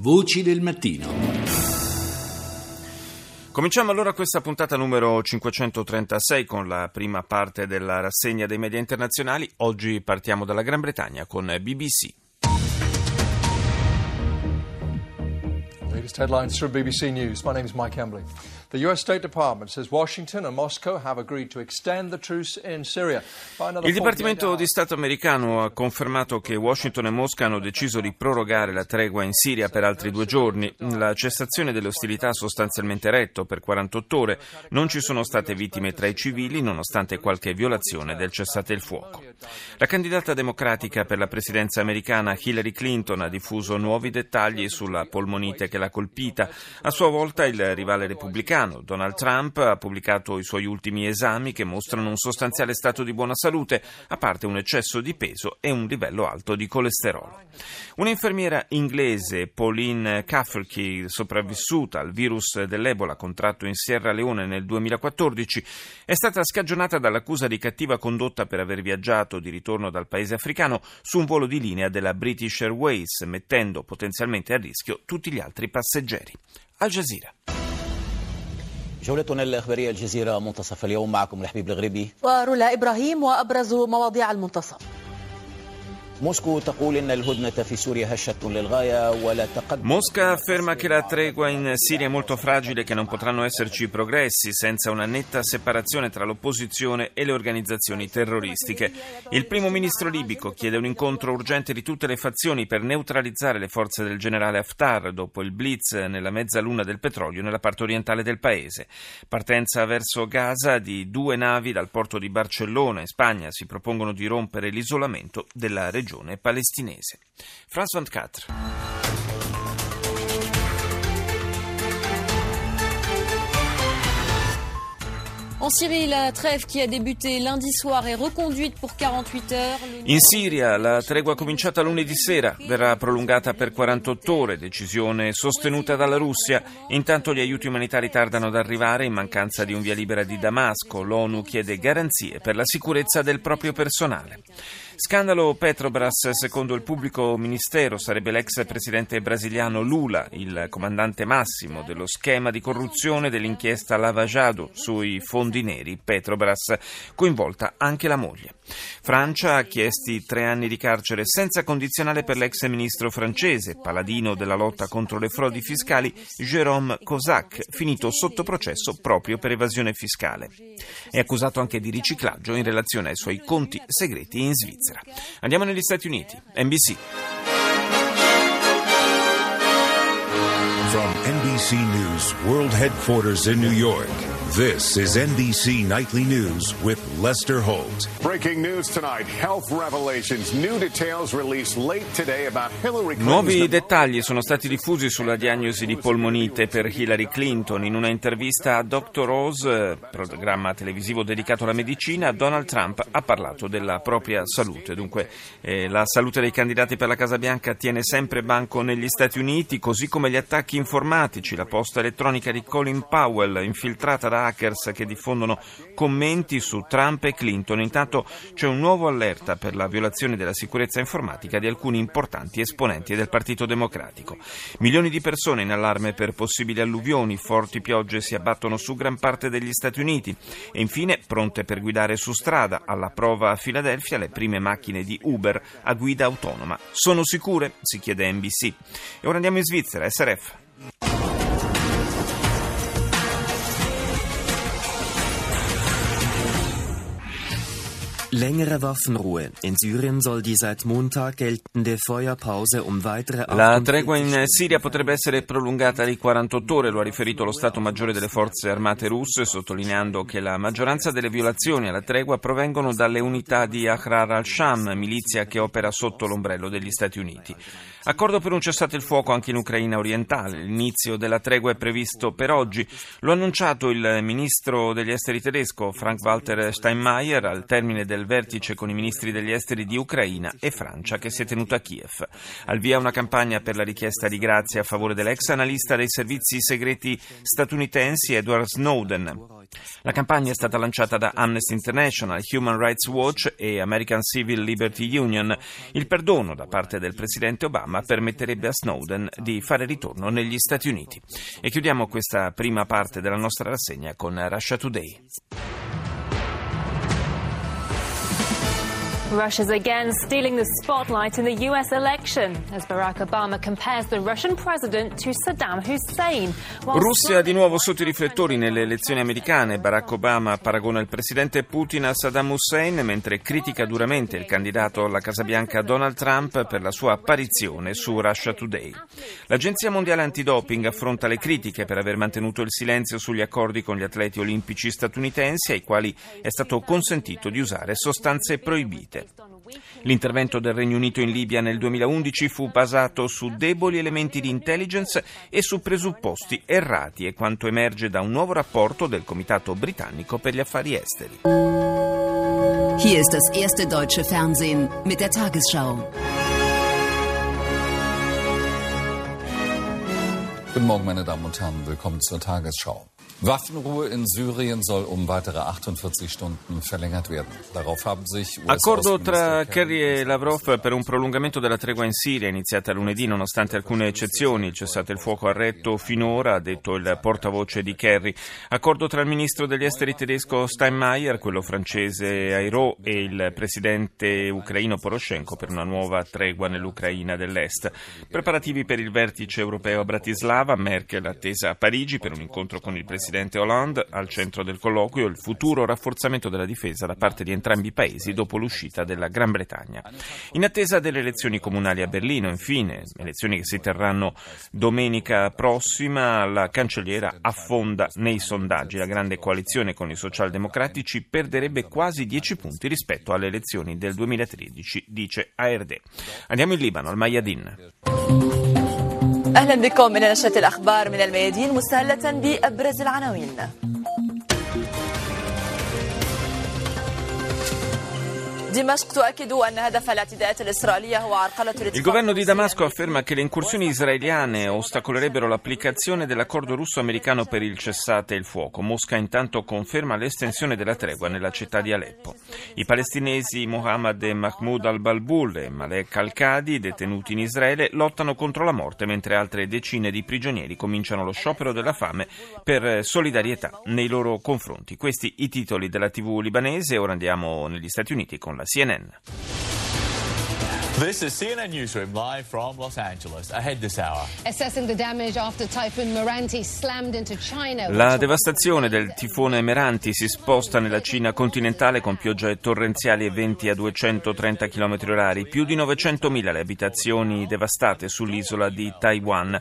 Voci del mattino. Cominciamo allora questa puntata numero 536 con la prima parte della rassegna dei media internazionali. Oggi partiamo dalla Gran Bretagna con BBC. Latest headlines from BBC News. My name is Mike Embley. The US State Department says Washington and Moscow have agreed to extend the truce in Syria Il Dipartimento di Stato americano ha confermato che Washington e Mosca hanno deciso di prorogare la tregua in Siria per altri due giorni. La cessazione delle ostilità ha sostanzialmente retto per 48 ore. Non ci sono state vittime tra i civili, nonostante qualche violazione del cessate il fuoco. La candidata democratica per la presidenza americana Hillary Clinton ha diffuso nuovi dettagli sulla polmonite che l'ha colpita. A sua volta il rivale repubblicano Donald Trump ha pubblicato i suoi ultimi esami che mostrano un sostanziale stato di buona salute, a parte un eccesso di peso e un livello alto di colesterolo. Un'infermiera inglese, Pauline Cafferkey, sopravvissuta al virus dell'Ebola contratto in Sierra Leone nel 2014, è stata scagionata dall'accusa di cattiva condotta per aver viaggiato di ritorno dal paese africano su un volo di linea della British Airways, mettendo potenzialmente a rischio tutti gli altri passeggeri. Al Jazeera. جولتنا الإخبارية الجزيرة منتصف اليوم معكم الحبيب الغريبي. ورولا إبراهيم وأبرز مواضيع المنتصف. Mosca afferma che la tregua in Siria è molto fragile e che non potranno esserci progressi senza una netta separazione tra l'opposizione e le organizzazioni terroristiche. Il primo ministro libico chiede un incontro urgente di tutte le fazioni per neutralizzare le forze del generale Haftar dopo il blitz nella mezzaluna del petrolio nella parte orientale del paese. Partenza verso Gaza di due navi dal porto di Barcellona in Spagna si propongono di rompere l'isolamento della regione palestinese. France 24. En Syrie, la trêve qui a débuté lundi soir est reconduite pour 48 heures. Le- In Siria la tregua cominciata lunedì sera verrà prolungata per 48 ore, decisione sostenuta dalla Russia. Intanto gli aiuti umanitari tardano ad arrivare in mancanza di un via libera di Damasco. L'ONU chiede garanzie per la sicurezza del proprio personale. Scandalo Petrobras, secondo il pubblico ministero, sarebbe l'ex presidente brasiliano Lula, il comandante massimo dello schema di corruzione dell'inchiesta Lava Jato sui fondi neri Petrobras, coinvolta anche la moglie. Francia ha chiesti tre anni di carcere senza condizionale per l'ex ministro francese, paladino della lotta contro le frodi fiscali, Jérôme Cosac, finito sotto processo proprio per evasione fiscale. È accusato anche di riciclaggio in relazione ai suoi conti segreti in Svizzera. Andiamo negli Stati Uniti. NBC. From NBC News World Headquarters in New York, this is NBC Nightly News with Lester Holt. Breaking news tonight health revelations. New details released late today about Hillary Clinton's. Nuovi dettagli sono stati diffusi sulla diagnosi di polmonite per Hillary Clinton. In una intervista a Dr. Oz, programma televisivo dedicato alla medicina, Donald Trump ha parlato della propria salute. Dunque, eh, la salute dei candidati per la Casa Bianca tiene sempre banco negli Stati Uniti, così come gli attacchi informatici, la posta elettronica di Colin Powell, infiltrata da hackers che diffondono commenti su Trump e Clinton. Intanto c'è un nuovo allerta per la violazione della sicurezza informatica di alcuni importanti esponenti del Partito Democratico. Milioni di persone in allarme per possibili alluvioni, forti piogge si abbattono su gran parte degli Stati Uniti e infine pronte per guidare su strada alla prova a Filadelfia le prime macchine di Uber a guida autonoma. Sono sicure? si chiede NBC. E ora andiamo in Svizzera, SRF. Längere Waffenruhe. In Syrien soll die seit Montag geltende Feuerpause um weitere La 48 tregua in Siria potrebbe essere prolungata di 48 ore, lo ha riferito lo Stato Maggiore delle Forze Armate russe, sottolineando che la maggioranza delle violazioni alla tregua provengono dalle unità di Ahrar al-Sham, milizia che opera sotto l'ombrello degli Stati Uniti. Accordo per un cessate il fuoco anche in Ucraina orientale. L'inizio della tregua è previsto per oggi. Lo ha annunciato il ministro degli esteri tedesco Frank-Walter Steinmeier al termine del vertice con i ministri degli esteri di Ucraina e Francia che si è tenuto a Kiev. Al via una campagna per la richiesta di grazia a favore dell'ex analista dei servizi segreti statunitensi Edward Snowden. La campagna è stata lanciata da Amnesty International, Human Rights Watch e American Civil Liberty Union. Il perdono da parte del presidente Obama permetterebbe a Snowden di fare ritorno negli Stati Uniti. E chiudiamo questa prima parte della nostra rassegna con Russia Today. Russia's again stealing the spotlight in the US election as Barack Obama compares the Russian president to Saddam Hussein. Russia di nuovo sotto i riflettori nelle elezioni americane. Barack Obama paragona il presidente Putin a Saddam Hussein mentre critica duramente il candidato alla Casa Bianca Donald Trump per la sua apparizione su Russia Today. L'Agenzia Mondiale Antidoping affronta le critiche per aver mantenuto il silenzio sugli accordi con gli atleti olimpici statunitensi ai quali è stato consentito di usare sostanze proibite. L'intervento del Regno Unito in Libia nel 2011 fu basato su deboli elementi di intelligence e su presupposti errati, è quanto emerge da un nuovo rapporto del Comitato britannico per gli affari esteri. Hier ist das erste deutsche Fernsehen mit der Tagesschau. Guten Morgen, meine Damen und Herren. Willkommen zur Tagesschau. Waffenruhe in Syrien soll um weitere 48 Stunden verlängert werden. Darauf haben sich Accordo tra Kerry e Lavrov per un prolungamento della tregua in Siria iniziata lunedì nonostante alcune eccezioni. Il cessate il fuoco ha retto finora, ha detto il portavoce di Kerry. Accordo tra il ministro degli esteri tedesco Steinmeier, quello francese Airo e il presidente ucraino Poroshenko per una nuova tregua nell'Ucraina dell'Est. Preparativi per il vertice europeo a Bratislava, Merkel attesa a Parigi per un incontro con il presidente presidente Hollande, al centro del colloquio il futuro rafforzamento della difesa da parte di entrambi i paesi dopo l'uscita della Gran Bretagna. In attesa delle elezioni comunali a Berlino, infine, elezioni che si terranno domenica prossima, la cancelliera affonda nei sondaggi. La grande coalizione con i socialdemocratici perderebbe quasi 10 punti rispetto alle elezioni del 2013, dice ARD. Andiamo in Libano, al Mayadin. أهلا بكم. من نشرة الأخبار من الميادين مستهلة بأبرز العناوين. Il governo di Damasco afferma che le incursioni israeliane ostacolerebbero l'applicazione dell'accordo russo-americano per il cessate il fuoco. Mosca intanto conferma l'estensione della tregua nella città di Aleppo. I palestinesi Mohammed e Mahmoud al-Balbul e Malek al-Qadi, detenuti in Israele, lottano contro la morte mentre altre decine di prigionieri cominciano lo sciopero della fame per solidarietà nei loro confronti. Questi i titoli della TV libanese. Ora andiamo negli Stati Uniti con la CNN. This is CNN Newsroom live from Los Angeles. Ahead this hour. Assessing the damage after Typhoon Meranti slammed into China. La devastazione del tifone Meranti si sposta nella Cina continentale con piogge torrenziali e venti a 230 km h più di 900.000 le abitazioni devastate sull'isola di Taiwan.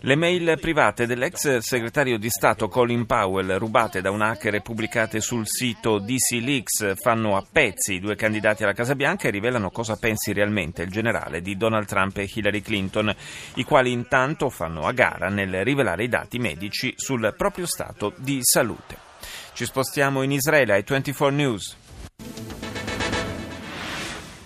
Le mail private dell'ex segretario di Stato Colin Powell, rubate da un hacker e pubblicate sul sito DC Leaks, fanno a pezzi i due candidati alla Casa Bianca e rivelano cosa pensi realmente il generale di Donald Trump e Hillary Clinton, i quali intanto fanno a gara nel rivelare i dati medici sul proprio stato di salute. Ci spostiamo in Israele ai 24 News.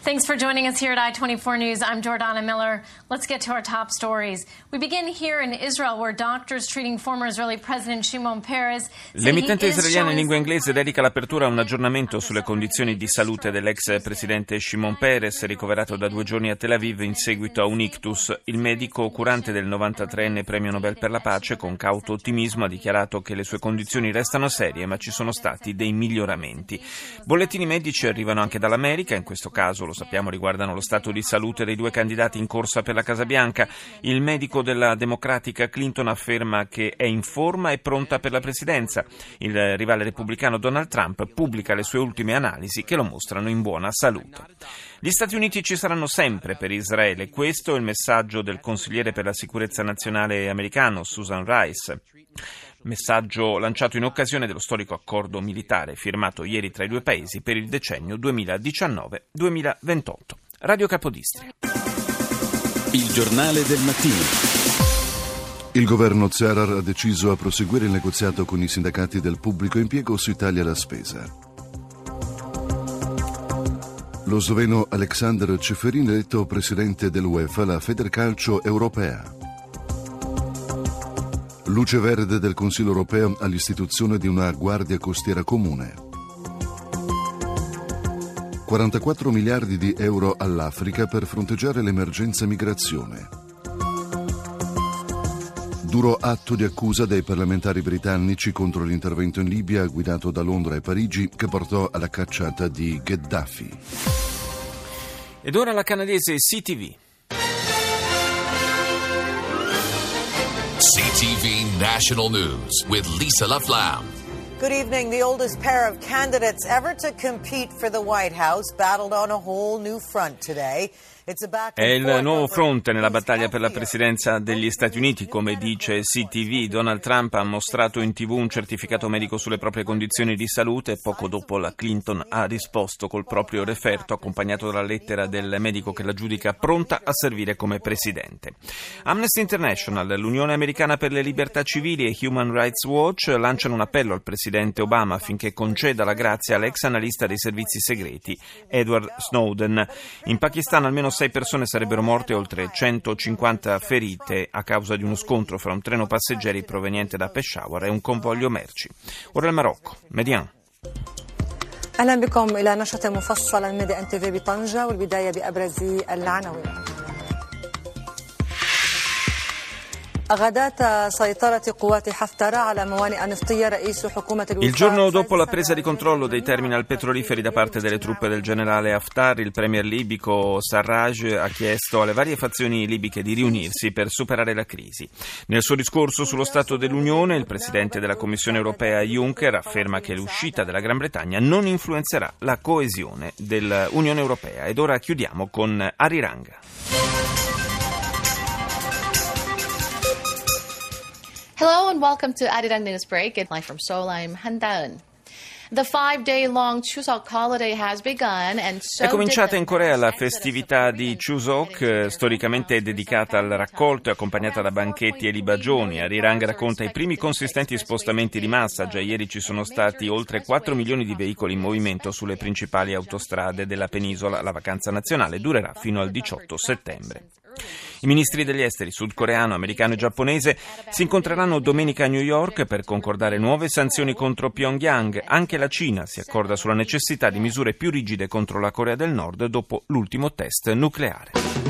Thanks for joining us here at I-24 News. I'm Jordana Miller. Let's get to our top stories. We begin here in Israel, where doctors treating former Israeli President Shimon Peres L'emittente israeliana in lingua inglese dedica l'apertura a un aggiornamento sulle condizioni di salute dell'ex presidente Shimon Peres, ricoverato da due giorni a Tel Aviv in seguito a un ictus. Il medico curante del 93enne premio Nobel per la pace, con cauto ottimismo, ha dichiarato che le sue condizioni restano serie, ma ci sono stati dei miglioramenti. Bollettini medici arrivano anche dall'America, in questo caso lo sappiamo riguardano lo stato di salute dei due candidati in corsa per la Casa Bianca. Il medico della democratica Clinton afferma che è in forma e pronta per la presidenza. Il rivale repubblicano Donald Trump pubblica le sue ultime analisi che lo mostrano in buona salute. Gli Stati Uniti ci saranno sempre per Israele, questo è il messaggio del consigliere per la sicurezza nazionale americano Susan Rice. Messaggio lanciato in occasione dello storico accordo militare firmato ieri tra i due paesi per il decennio 2019-2028. Radio Capodistria. Il giornale del mattino. Il governo Zarar ha deciso a proseguire il negoziato con i sindacati del pubblico impiego sui tagli alla spesa. Lo sloveno Alexander Ceferin eletto presidente dell'UEFA, la Federcalcio europea. Luce verde del Consiglio europeo all'istituzione di una guardia costiera comune. 44 miliardi di euro all'Africa per fronteggiare l'emergenza migrazione. Duro atto di accusa dei parlamentari britannici contro l'intervento in Libia guidato da Londra e Parigi che portò alla cacciata di Gheddafi. Ed ora la canadese CTV. CTV National News with Lisa LaFlamme. Good evening. The oldest pair of candidates ever to compete for the White House battled on a whole new front today. È il nuovo fronte nella battaglia per la presidenza degli Stati Uniti, come dice CTV. Donald Trump ha mostrato in tv un certificato medico sulle proprie condizioni di salute e poco dopo la Clinton ha risposto col proprio referto accompagnato dalla lettera del medico che la giudica pronta a servire come presidente. Amnesty International, l'Unione Americana per le Libertà Civili e Human Rights Watch lanciano un appello al presidente Obama affinché conceda la grazia all'ex analista dei servizi segreti Edward Snowden. In Pakistan almeno sei persone sarebbero morte e oltre 150 ferite a causa di uno scontro fra un treno passeggeri proveniente da Peshawar e un convoglio merci. Ora il Marocco. Median. اهلا بكم الى نشره مفصل من ميديا ان تي في بطنجه والبدايه بابرز العناوين. Il giorno dopo la presa di controllo dei terminal petroliferi da parte delle truppe del generale Haftar, il premier libico Sarraj ha chiesto alle varie fazioni libiche di riunirsi per superare la crisi. Nel suo discorso sullo Stato dell'Unione, il presidente della Commissione europea Juncker afferma che l'uscita della Gran Bretagna non influenzerà la coesione dell'Unione europea. Ed ora chiudiamo con Ariranga. Hello and welcome to Arirang News Break. Live from Seoul, I'm Han Daeun. È cominciata in Corea la festività di Chuseok, storicamente dedicata al raccolto e accompagnata da banchetti e libagioni. Arirang racconta i primi consistenti spostamenti di massa. Già ieri ci sono stati oltre 4 milioni di veicoli in movimento sulle principali autostrade della penisola. La vacanza nazionale durerà fino al 18 settembre. I ministri degli esteri sudcoreano, americano e giapponese si incontreranno domenica a New York per concordare nuove sanzioni contro Pyongyang. Anche la Cina si accorda sulla necessità di misure più rigide contro la Corea del Nord dopo l'ultimo test nucleare.